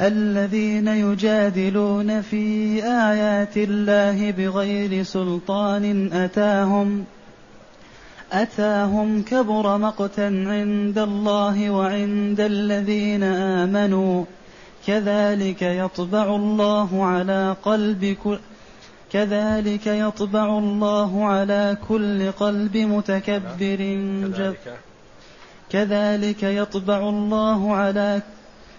الذين يجادلون في آيات الله بغير سلطان أتاهم أتاهم كبر مقتا عند الله وعند الذين آمنوا كذلك يطبع الله على قلب كل كذلك يطبع الله على كل قلب متكبر جب كذلك يطبع الله على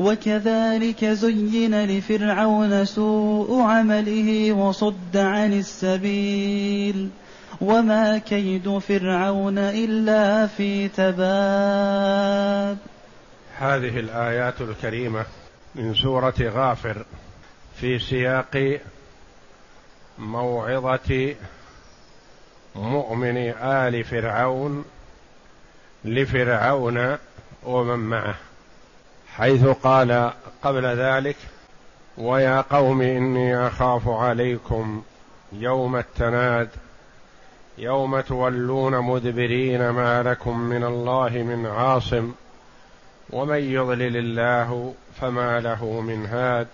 وكذلك زين لفرعون سوء عمله وصد عن السبيل وما كيد فرعون إلا في تباب. هذه الآيات الكريمة من سورة غافر في سياق موعظة مؤمن آل فرعون لفرعون ومن معه. حيث قال قبل ذلك ويا قوم إني أخاف عليكم يوم التناد يوم تولون مدبرين ما لكم من الله من عاصم ومن يضلل الله فما له من هاد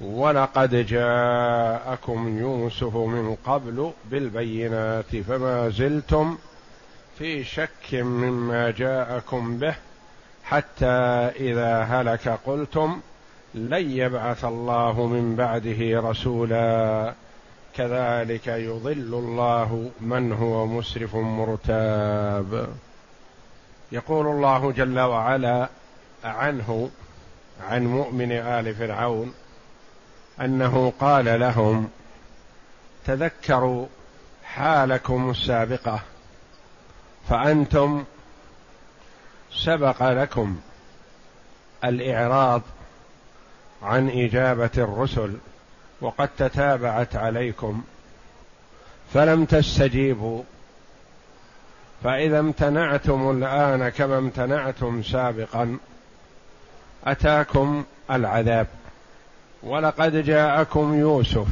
ولقد جاءكم يوسف من قبل بالبينات فما زلتم في شك مما جاءكم به حتى إذا هلك قلتم لن يبعث الله من بعده رسولا. كذلك يضل الله من هو مسرف مرتاب. يقول الله جل وعلا عنه عن مؤمن آل فرعون أنه قال لهم تذكروا حالكم السابقة فأنتم سبق لكم الإعراض عن إجابة الرسل وقد تتابعت عليكم فلم تستجيبوا. فإذا امتنعتم الآن كما امتنعتم سابقا أتاكم العذاب. ولقد جاءكم يوسف.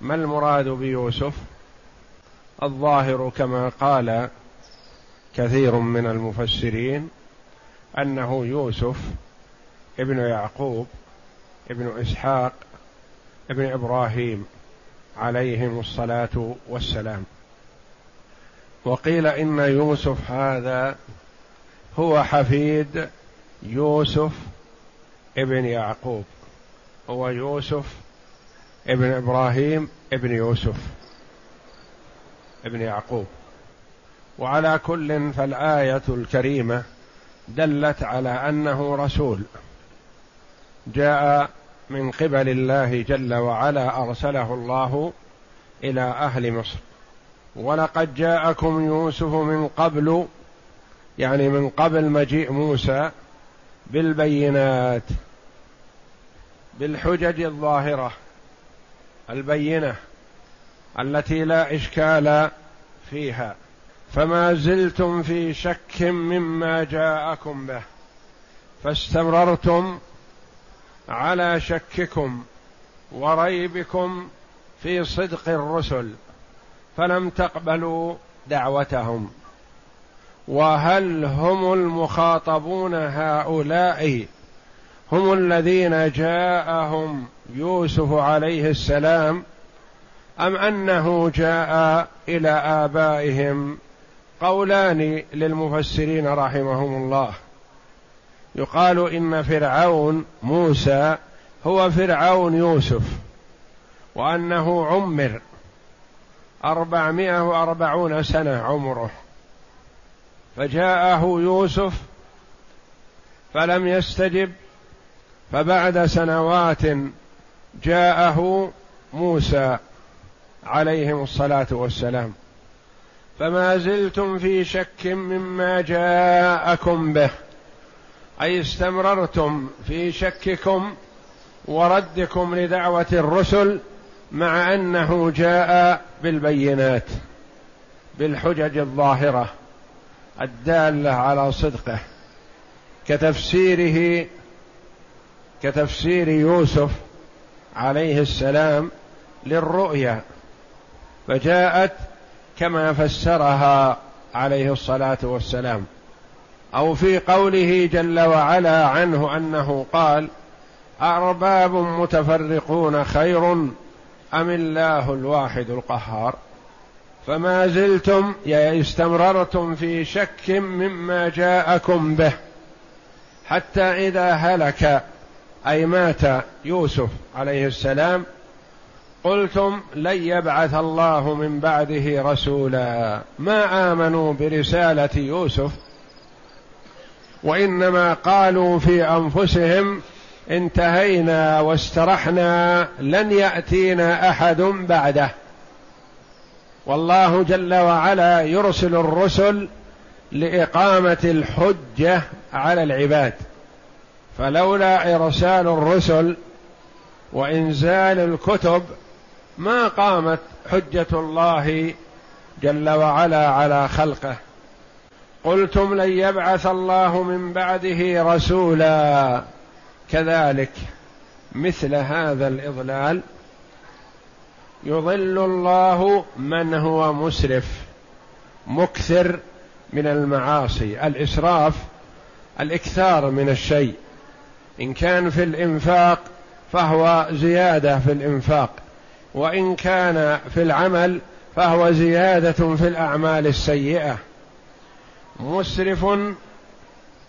ما المراد بيوسف؟ الظاهر كما قال كثير من المفسرين أنه يوسف ابن يعقوب ابن إسحاق ابن إبراهيم عليهم الصلاة والسلام. وقيل إن يوسف هذا هو حفيد يوسف ابن يعقوب. هو يوسف ابن إبراهيم ابن يوسف ابن يعقوب. وعلى كل فالآية الكريمة دلت على أنه رسول جاء من قبل الله جل وعلا أرسله الله إلى أهل مصر. ولقد جاءكم يوسف من قبل يعني من قبل مجيء موسى بالبينات بالحجج الظاهرة البينة التي لا إشكال فيها. فما زلتم في شك مما جاءكم به. فاستمررتم على شككم وريبكم في صدق الرسل فلم تقبلوا دعوتهم. وهل هم المخاطبون هؤلاء هم الذين جاءهم يوسف عليه السلام أم أنه جاء إلى آبائهم قولان للمفسرين رحمهم الله. يقال إن فرعون موسى هو فرعون يوسف وأنه عمر أربعمائة وأربعون سنة عمره. فجاءه يوسف فلم يستجب فبعد سنوات جاءه موسى عليهم الصلاة والسلام. فما زلتم في شك مما جاءكم به. أي استمررتم في شككم وردكم لدعوة الرسل مع أنه جاء بالبينات بالحجج الظاهرة الدالة على صدقه. كتفسيره كتفسير يوسف عليه السلام للرؤيا فجاءت كما فسرها عليه الصلاة والسلام. أو في قوله جل وعلا عنه أنه قال ارباب متفرقون خير أم الله الواحد القهار؟ فما زلتم استمررتم في شك مما جاءكم به. حتى إذا هلك أي مات يوسف عليه السلام قلتم لن يبعث الله من بعده رسولا. ما آمنوا برسالة يوسف؟ وإنما قالوا في أنفسهم انتهينا واسترحنا لن يأتينا أحد بعده. والله جل وعلا يرسل الرسل لإقامة الحجة على العباد. فلولا إرسال الرسل وإنزال الكتب ما قامت حجة الله جل وعلا على خلقه. قلتم لن يبعث الله من بعده رسولا. كذلك مثل هذا الإضلال يضل الله من هو مسرف مكثر من المعاصي الإسراف الإكثار من الشيء. إن كان في الإنفاق فهو زيادة في الإنفاق. وإن كان في العمل فهو زيادة في الأعمال السيئة. مسرف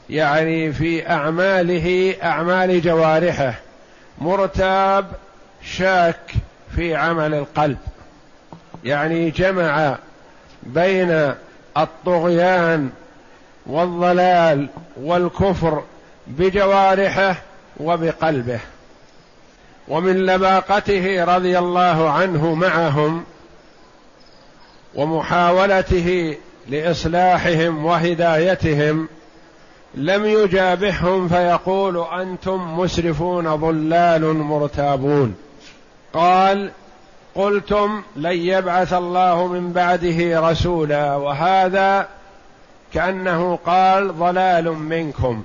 يعني في أعماله أعمال جوارحه. مرتاب شاك في عمل القلب. يعني جمع بين الطغيان والضلال والكفر بجوارحه وبقلبه. ومن لباقته رضي الله عنه معهم ومحاولته لإصلاحهم وهدايتهم لم يجابههم فيقول أنتم مسرفون ضلال مرتابون. قال قلتم لن يبعث الله من بعده رسولا وهذا كأنه قال ضلال منكم.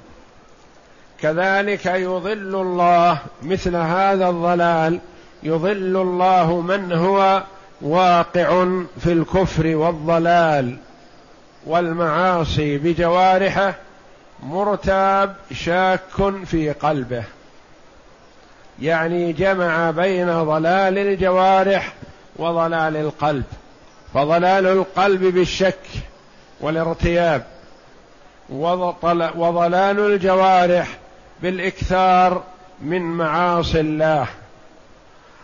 كذلك يضل الله مثل هذا الضلال يضل الله من هو واقع في الكفر والضلال والمعاصي بجوارحه مرتاب شاك في قلبه. يعني جمع بين ضلال الجوارح وضلال القلب. فضلال القلب بالشك والارتياب وضلال الجوارح بالإكثار من معاصي الله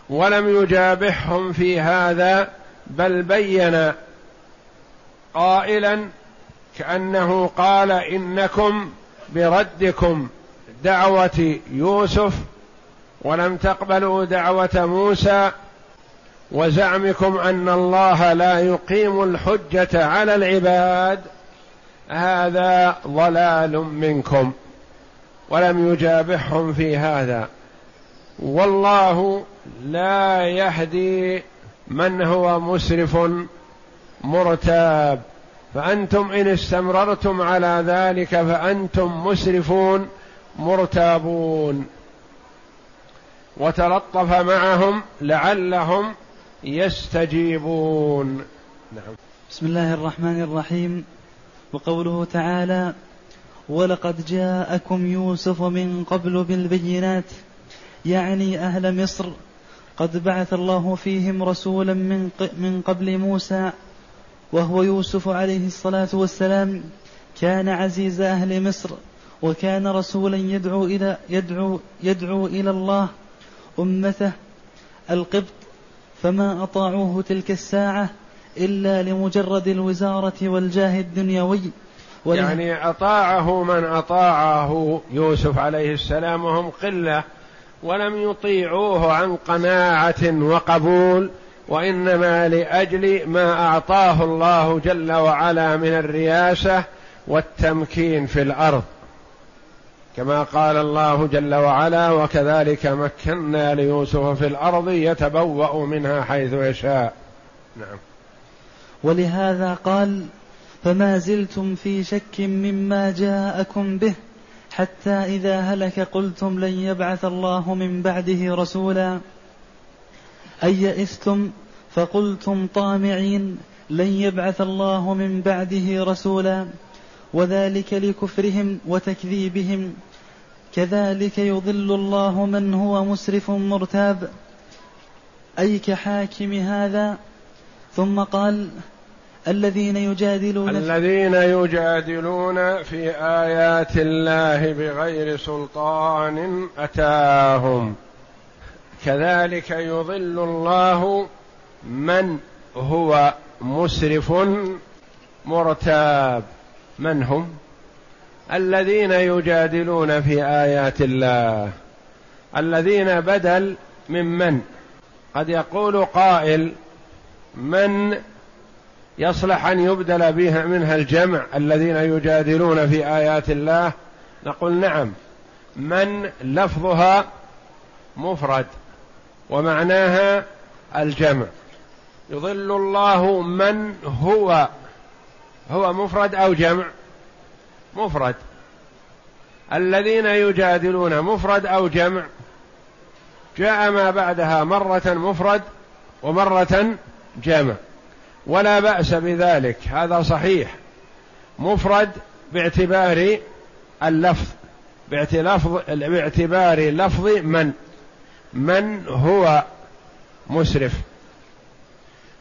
ولم يجابحهم في هذا بل بين قائلا كأنه قال إنكم بردكم دعوة يوسف ولم تقبلوا دعوة موسى وزعمكم أن الله لا يقيم الحجة على العباد هذا ضلال منكم. ولم يجابحهم في هذا. والله لا يهدي من هو مسرف مرتاب. فأنتم إن استمررتم على ذلك فأنتم مسرفون مرتابون. وتلطف معهم لعلهم يستجيبون. نعم. بسم الله الرحمن الرحيم. وقوله تعالى ولقد جاءكم يوسف من قبل بالبينات. يعني أهل مصر قد بعث الله فيهم رسولا من من قبل موسى وهو يوسف عليه الصلاة والسلام. كان عزيز أهل مصر وكان رسولا يدعو إلى يدعو يدعو إلى الله أمته القبط. فما أطاعوه تلك الساعة إلا لمجرد الوزارة والجاه الدنيوي. يعني أطاعه من أطاعه. يوسف عليه السلام وهم قلة ولم يطيعوه عن قناعة وقبول وإنما لأجل ما أعطاه الله جل وعلا من الرياسة والتمكين في الأرض. كما قال الله جل وعلا وكذلك مكنا ليوسف في الأرض يتبوأ منها حيث يشاء. نعم. ولهذا قال فما زلتم في شك مما جاءكم به. حتى إذا هلك قلتم لن يبعث الله من بعده رسولا. أي يئستم؟ فقلتم طامعين لن يبعث الله من بعده رسولا. وذلك لكفرهم وتكذيبهم. كذلك يضل الله من هو مسرف مرتاب. أي كحاكم هذا؟ ثم قال الذين يجادلون الذين يجادلون في آيات الله بغير سلطان أتاهم. كذلك يضل الله من هو مسرف مرتاب. من هم؟ الذين يجادلون في آيات الله. الذين بدل من من؟ قد يقول قائل من يصلح أن يبدل بها منها الجمع الذين يجادلون في آيات الله. نقول نعم من لفظها مفرد ومعناها الجمع. يضل الله من هو هو مفرد أو جمع؟ مفرد. الذين يجادلون مفرد أو جمع؟ جاء ما بعدها مرة مفرد ومرة جمع. ولا بأس بذلك هذا صحيح. مفرد باعتبار اللفظ باعتبار لفظ من؟ من هو مسرف.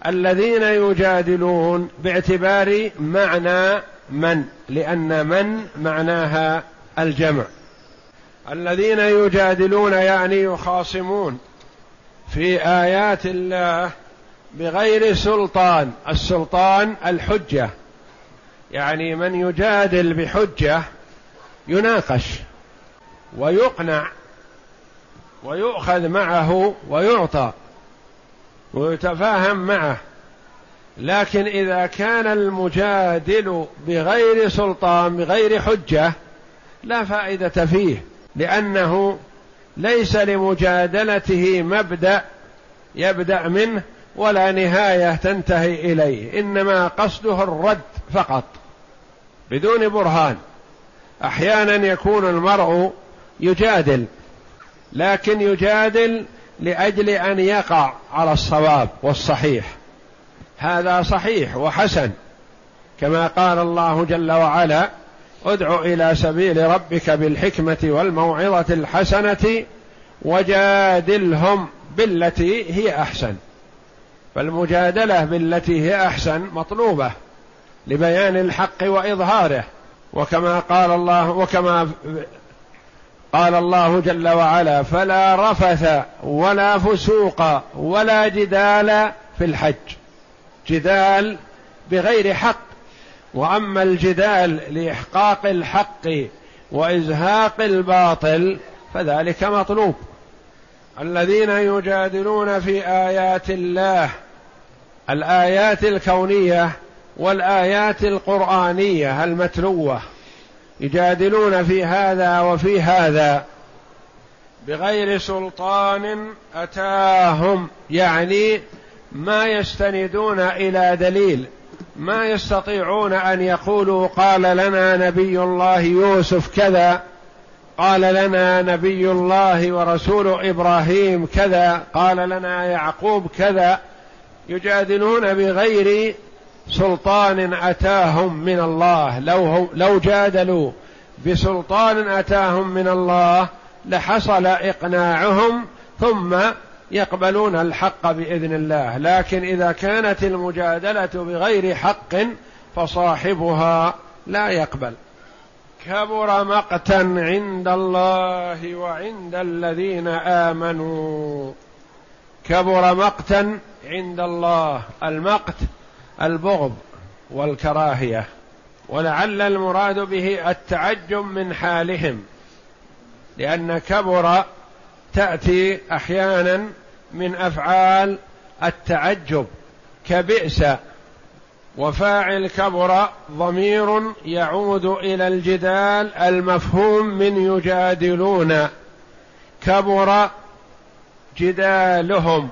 الذين يجادلون باعتبار معنى من؟ لأن من معناها الجمع. الذين يجادلون يعني يخاصمون. في آيات الله بغير سلطان. السلطان الحجة. يعني من يجادل بحجة يناقش ويقنع ويؤخذ معه ويعطى ويتفاهم معه. لكن إذا كان المجادل بغير سلطان بغير حجة لا فائدة فيه لأنه ليس لمجادلته مبدأ يبدأ منه ولا نهاية تنتهي إليه إنما قصده الرد فقط بدون برهان. أحيانا يكون المرء يجادل لكن يجادل لأجل أن يقع على الصواب والصحيح. هذا صحيح وحسن كما قال الله جل وعلا ادع إلى سبيل ربك بالحكمة والموعظة الحسنة وجادلهم بالتي هي أحسن. فالمجادلة بالتي هي أحسن مطلوبة لبيان الحق وإظهاره وكما قال الله وكما قال الله جل وعلا فلا رفث ولا فسوق ولا جدال في الحج. جدال بغير حق. وأما الجدال لإحقاق الحق وإزهاق الباطل فذلك مطلوب. الذين يجادلون في آيات الله الآيات الكونية والآيات القرآنية المتلوة يجادلون في هذا وفي هذا بغير سلطان أتاهم يعني ما يستندون إلى دليل ما يستطيعون أن يقولوا قال لنا نبي الله يوسف كذا قال لنا نبي الله ورسول إبراهيم كذا قال لنا يعقوب كذا يجادلون بغير سلطان أتاهم من الله. لو لو جادلوا بسلطان أتاهم من الله لحصل إقناعهم ثم يقبلون الحق بإذن الله. لكن إذا كانت المجادلة بغير حق فصاحبها لا يقبل. كبر مقتا عند الله وعند الذين آمنوا. كبر مقتا عند الله. المقت البغض والكراهية. ولعل المراد به التعجب من حالهم. لأن كبر تأتي أحيانا من أفعال التعجب. كبئس وفاعل كبر ضمير يعود إلى الجدال المفهوم من يجادلون. كبر جدالهم.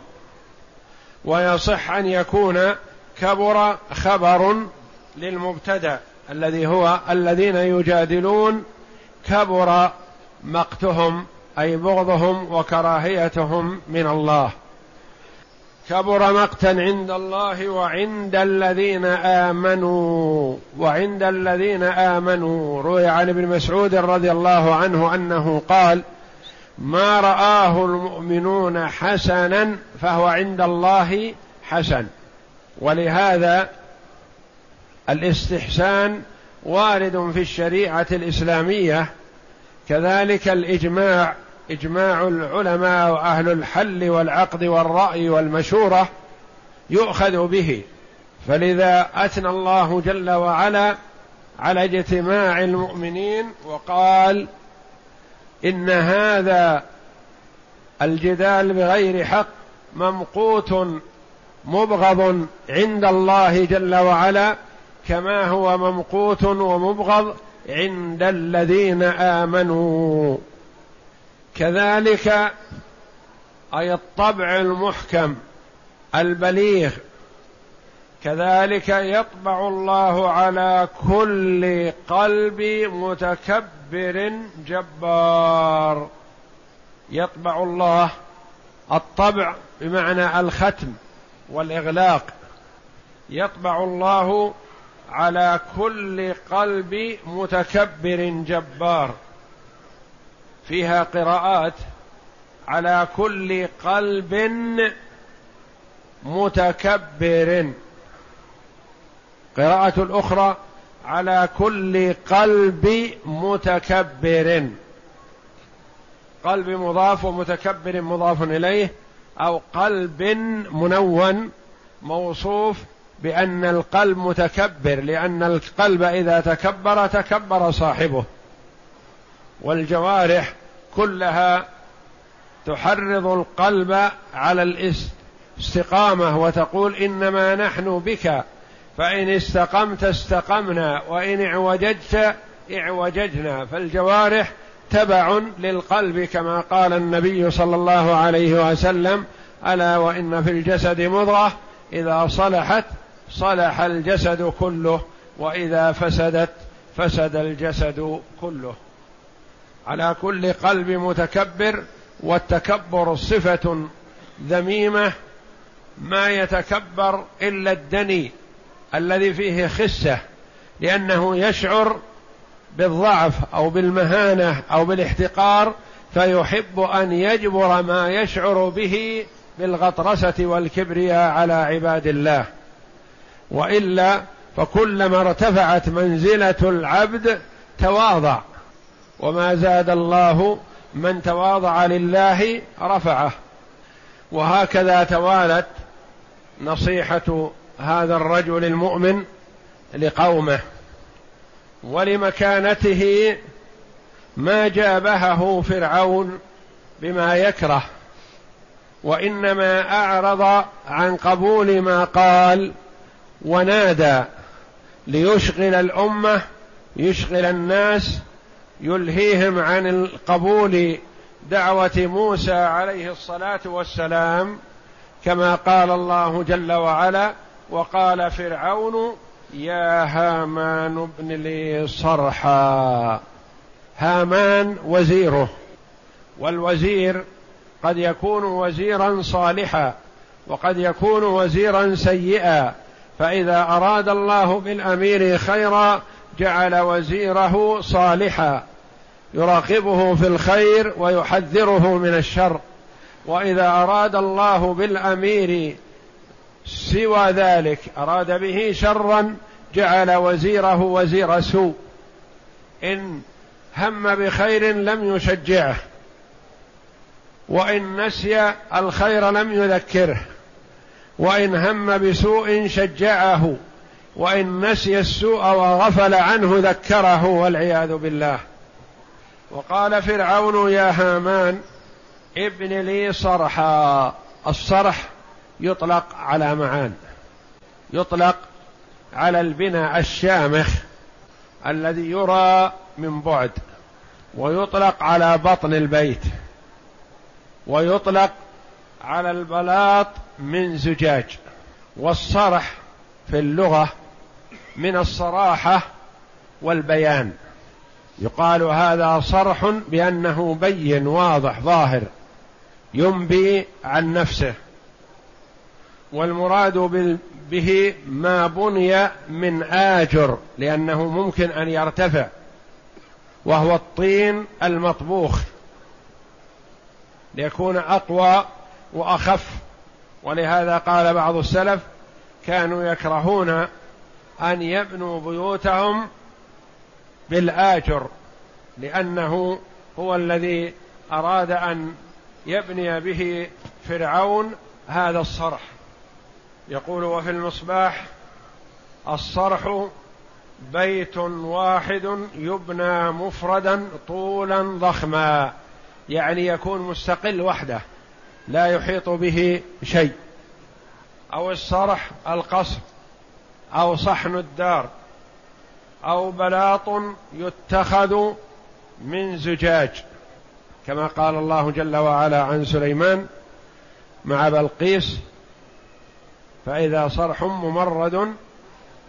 ويصح أن يكون كبر خبر للمبتدأ الذي هو الذين يجادلون كبر مقتهم أي بغضهم وكراهيتهم من الله. كبر مقتا عند الله وعند الذين آمنوا وعند الذين آمنوا. روي عن ابن مسعود رضي الله عنه أنه قال ما رآه المؤمنون حسنا فهو عند الله حسن. ولهذا الاستحسان وارد في الشريعة الإسلامية كذلك الإجماع إجماع العلماء وأهل الحل والعقد والرأي والمشورة يؤخذ به. فلذا أثنى الله جل وعلا على اجتماع المؤمنين وقال إن هذا الجدال بغير حق ممقوت مبغض عند الله جل وعلا كما هو ممقوت ومبغض عند الذين آمنوا. كذلك أي الطبع المحكم البليغ كذلك يطبع الله على كل قلب متكبر جبار. يطبع الله الطبع بمعنى الختم والإغلاق. يطبع الله على كل قلب متكبر جبار. فيها قراءات على كل قلب متكبر. قراءة الأخرى على كل قلب متكبر. قلب مضاف ومتكبر مضاف إليه أو قلب منون موصوف بأن القلب متكبر لأن القلب إذا تكبر تكبر صاحبه. والجوارح كلها تحرض القلب على الاستقامة وتقول إنما نحن بك فإن استقمت استقمنا وإن اعوججت اعوججنا. فالجوارح تبع للقلب كما قال النبي صلى الله عليه وسلم ألا وإن في الجسد مضغة إذا صلحت صلح الجسد كله وإذا فسدت فسد الجسد كله. على كل قلب متكبر والتكبر صفة ذميمة ما يتكبر إلا الدني الذي فيه خسة لأنه يشعر بالضعف أو بالمهانة أو بالاحتقار فيحب أن يجبر ما يشعر به بالغطرسة والكبرياء على عباد الله. وإلا فكلما ارتفعت منزلة العبد تواضع. وما زاد الله من تواضع لله رفعه. وهكذا توالت نصيحة هذا الرجل المؤمن لقومه ولمكانته ما جابهه فرعون بما يكره. وإنما أعرض عن قبول ما قال ونادى ليشغل الأمة يشغل الناس يلهيهم عن القبول دعوة موسى عليه الصلاة والسلام كما قال الله جل وعلا وقال فرعون يا هامان ابن لي صرحا. هامان وزيره والوزير قد يكون وزيرا صالحا وقد يكون وزيرا سيئا فإذا أراد الله بالأمير خيرا جعل وزيره صالحا يراقبه في الخير ويحذره من الشر. وإذا أراد الله بالأمير سوى ذلك أراد به شرا جعل وزيره وزير سوء. إن هم بخير لم يشجعه وإن نسي الخير لم يذكره وإن هم بسوء شجعه. وإن نسي السوء وغفل عنه ذكره والعياذ بالله. وقال فرعون يا هامان ابن لي صرحا. الصرح يطلق على معان. يطلق على البناء الشامخ الذي يرى من بعد. ويطلق على بطن البيت. ويطلق على البلاط من زجاج. والصرح في اللغة من الصراحة والبيان. يقال هذا صرح بأنه بين واضح ظاهر ينبي عن نفسه والمراد به ما بني من آجر لأنه ممكن أن يرتفع وهو الطين المطبوخ. ليكون أقوى وأخف. ولهذا قال بعض السلف كانوا يكرهون أن يبنوا بيوتهم بالآجر لأنه هو الذي أراد أن يبني به فرعون هذا الصرح. يقول وفي المصباح الصرح بيت واحد يبنى مفردا طولا ضخما يعني يكون مستقل وحده لا يحيط به شيء. أو الصرح القصر. أو صحن الدار أو بلاط يتخذ من زجاج كما قال الله جل وعلا عن سليمان مع بلقيس فإذا صرح ممرد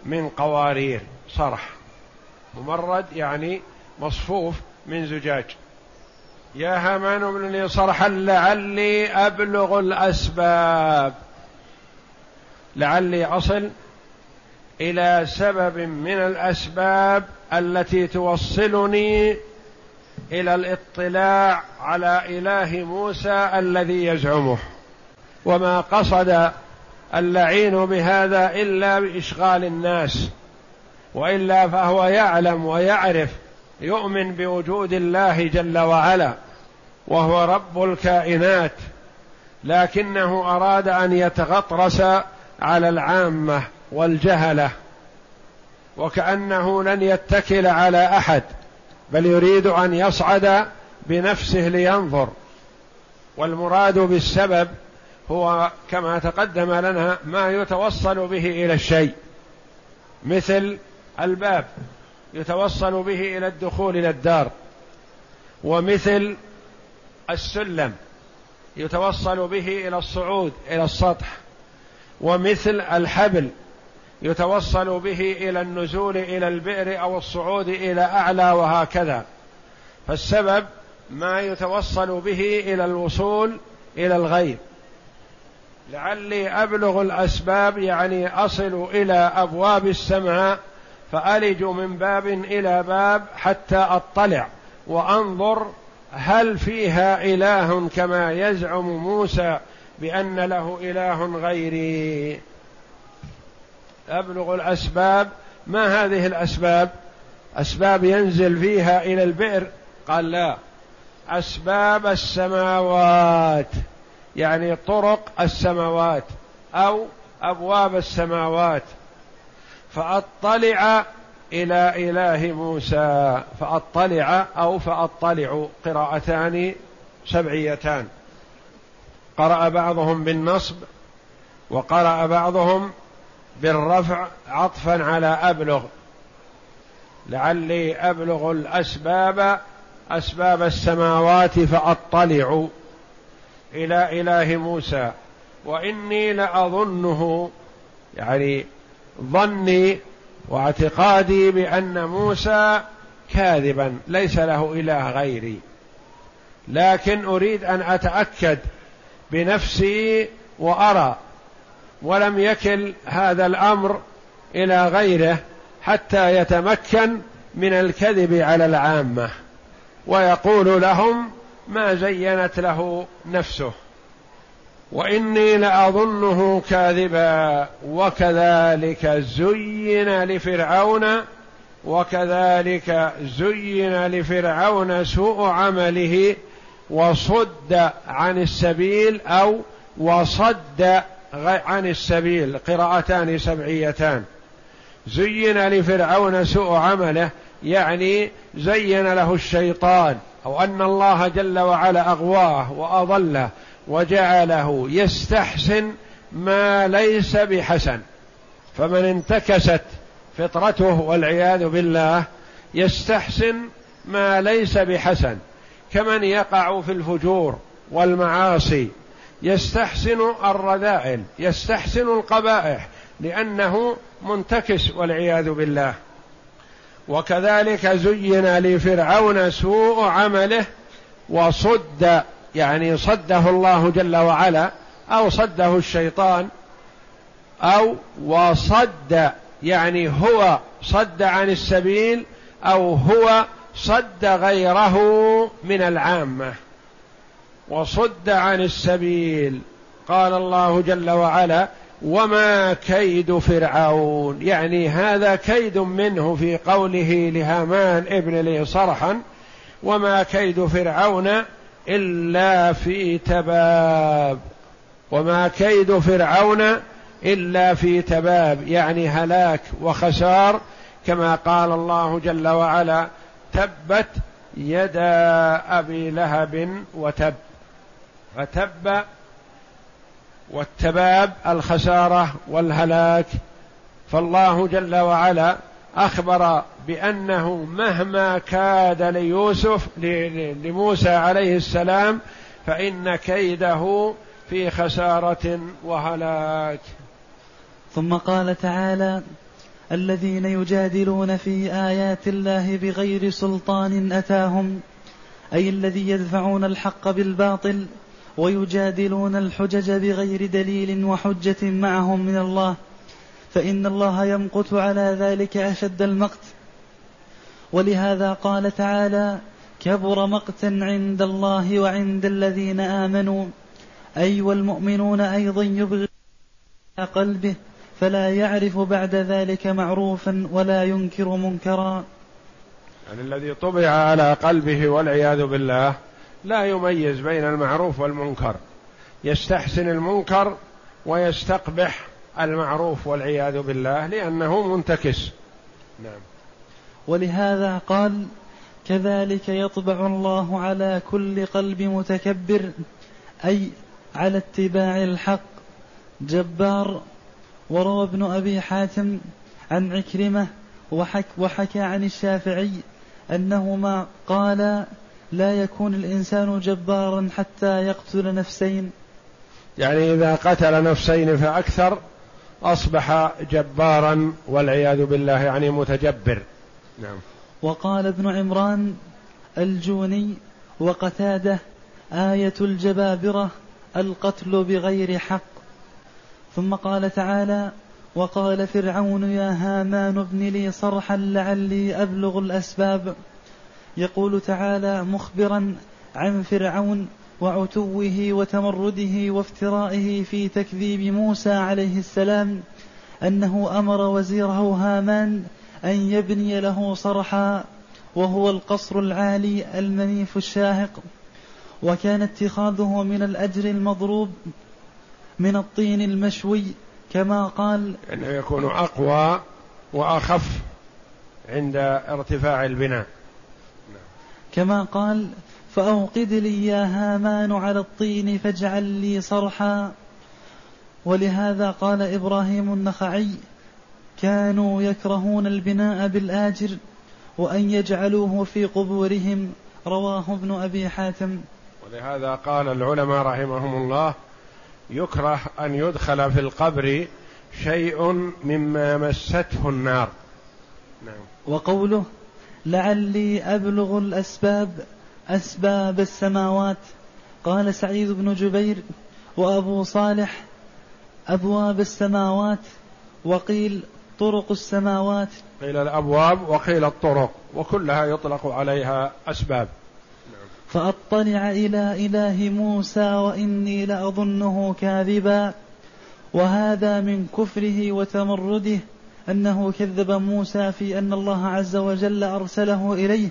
من قوارير صرح. ممرد يعني مصفوف من زجاج. يا هامان ابن لي صرحا لعلي أبلغ الأسباب. لعلي أصل إلى سبب من الأسباب التي توصلني إلى الاطلاع على إله موسى الذي يزعمه. وما قصد اللعين بهذا إلا بإشغال الناس وإلا فهو يعلم ويعرف يؤمن بوجود الله جل وعلا وهو رب الكائنات لكنه أراد أن يتغطرس على العامة. والجهلة وكأنه لن يتكل على أحد بل يريد أن يصعد بنفسه لينظر. والمراد بالسبب هو كما تقدم لنا ما يتوصل به إلى الشيء مثل الباب يتوصل به إلى الدخول إلى الدار ومثل السلم يتوصل به إلى الصعود إلى السطح ومثل الحبل يتوصل به إلى النزول إلى البئر أو الصعود إلى أعلى وهكذا. فالسبب ما يتوصل به إلى الوصول إلى الغيب. لعلي أبلغ الأسباب يعني أصل إلى أبواب السماء فألج من باب إلى باب حتى أطلع وأنظر هل فيها إله كما يزعم موسى بأن له إله غيري. أبلغ الأسباب. ما هذه الأسباب؟ أسباب ينزل فيها إلى البئر. قال لا. أسباب السماوات. يعني طرق السماوات أو أبواب السماوات. فأطلع إلى إله موسى. فأطلع أو فأطلع. قراءتان سبعيتان. قرأ بعضهم بالنصب وقرأ بعضهم بالرفع عطفا على أبلغ. لعلي أبلغ الأسباب أسباب السماوات فأطلع إلى إله موسى. وإني لأظنه يعني ظني واعتقادي بأن موسى كاذبا ليس له إله غيري. لكن أريد أن أتأكد بنفسي وأرى ولم يكل هذا الأمر إلى غيره حتى يتمكن من الكذب على العامة ويقول لهم ما زينت له نفسه وإني لأظنه كاذبا وكذلك زين لفرعون وكذلك زين لفرعون سوء عمله وصد عن السبيل أو وصد عن السبيل قراءتان سبعيتان. زين لفرعون سوء عمله يعني زين له الشيطان أو أن الله جل وعلا أغواه وأضله وجعله يستحسن ما ليس بحسن. فمن انتكست فطرته والعياذ بالله يستحسن ما ليس بحسن. كمن يقع في الفجور والمعاصي يستحسن الرذائل يستحسن القبائح لأنه منتكس والعياذ بالله. وكذلك زين لفرعون سوء عمله وصد يعني صده الله جل وعلا أو صده الشيطان أو وصد يعني هو صد عن السبيل أو هو صد غيره من العامة. وصد عن السبيل. قال الله جل وعلا وما كيد فرعون. يعني هذا كيد منه في قوله لهامان ابن لي صرحا وما كيد فرعون إلا في تباب. وما كيد فرعون إلا في تباب. يعني هلاك وخسار كما قال الله جل وعلا تبت يدا أبي لهب وتب. فتب والتباب الخسارة والهلاك. فالله جل وعلا أخبر بأنه مهما كاد ليوسف لموسى عليه السلام فإن كيده في خسارة وهلاك. ثم قال تعالى الذين يجادلون في آيات الله بغير سلطان أتاهم أي الذي يدفعون الحق بالباطل ويجادلون الحجج بغير دليل وحجة معهم من الله فإن الله يمقت على ذلك أشد المقت. ولهذا قال تعالى كبر مقتا عند الله وعند الذين آمنوا. اي والمؤمنون أيضا يبغض قلبه فلا يعرف بعد ذلك معروفا ولا ينكر منكرا. يعني الذي طبع على قلبه والعياذ بالله لا يميز بين المعروف والمنكر. يستحسن المنكر ويستقبح المعروف والعياذ بالله لأنه منتكس. نعم. ولهذا قال كذلك يطبع الله على كل قلب متكبر أي على اتباع الحق. جبار وروى ابن أبي حاتم عن عكرمة وحك وحكى عن الشافعي أنهما قال لا يكون الإنسان جبارا حتى يقتل نفسين. يعني إذا قتل نفسين فأكثر أصبح جبارا والعياذ بالله يعني متجبر. نعم. وقال ابن عمران الجوني وقتاده آية الجبابرة القتل بغير حق. ثم قال تعالى وقال فرعون يا هامان ابن لي صرحا لعلي أبلغ الأسباب. يقول تعالى مخبرا عن فرعون وعتوه وتمرده وافترائه في تكذيب موسى عليه السلام أنه أمر وزيره هامان أن يبني له صرحا وهو القصر العالي المنيف الشاهق وكان اتخاذه من الأجر المضروب من الطين المشوي كما قال إنه يكون أقوى وأخف عند ارتفاع البناء. كما قال فأوقد لي يا هامان على الطين فاجعل لي صرحا. ولهذا قال إبراهيم النخعي كانوا يكرهون البناء بالآجر وأن يجعلوه في قبورهم. رواه ابن أبي حاتم. ولهذا قال العلماء رحمهم الله يكره أن يدخل في القبر شيء مما مسته النار. نعم. وقوله لعلي أبلغ الأسباب أسباب السماوات. قال سعيد بن جبير وأبو صالح أبواب السماوات وقيل طرق السماوات. قيل الأبواب وقيل الطرق وكلها يطلق عليها أسباب. فأطلع إلى إله موسى وإني لأظنه كاذبا وهذا من كفره وتمرده. أنه كذب موسى في أن الله عز وجل أرسله إليه.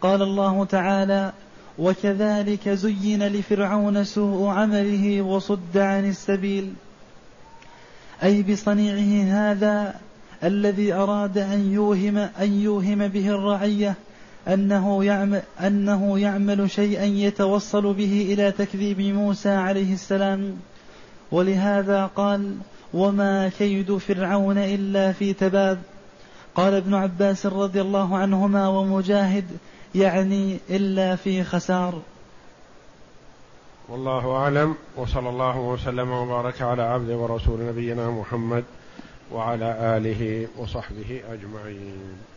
قال الله تعالى وكذلك زين لفرعون سوء عمله وصد عن السبيل. أي بصنيعه هذا الذي أراد أن يوهم أن يوهم به الرعية أنه يعمل أنه يعمل شيئا يتوصل به إلى تكذيب موسى عليه السلام. ولهذا قال وما كيد فرعون إلا في تباب. قال ابن عباس رضي الله عنهما ومجاهد يعني إلا في خسار. والله أعلم وصلى الله وسلم وبارك على عبد ورسول نبينا محمد وعلى آله وصحبه أجمعين.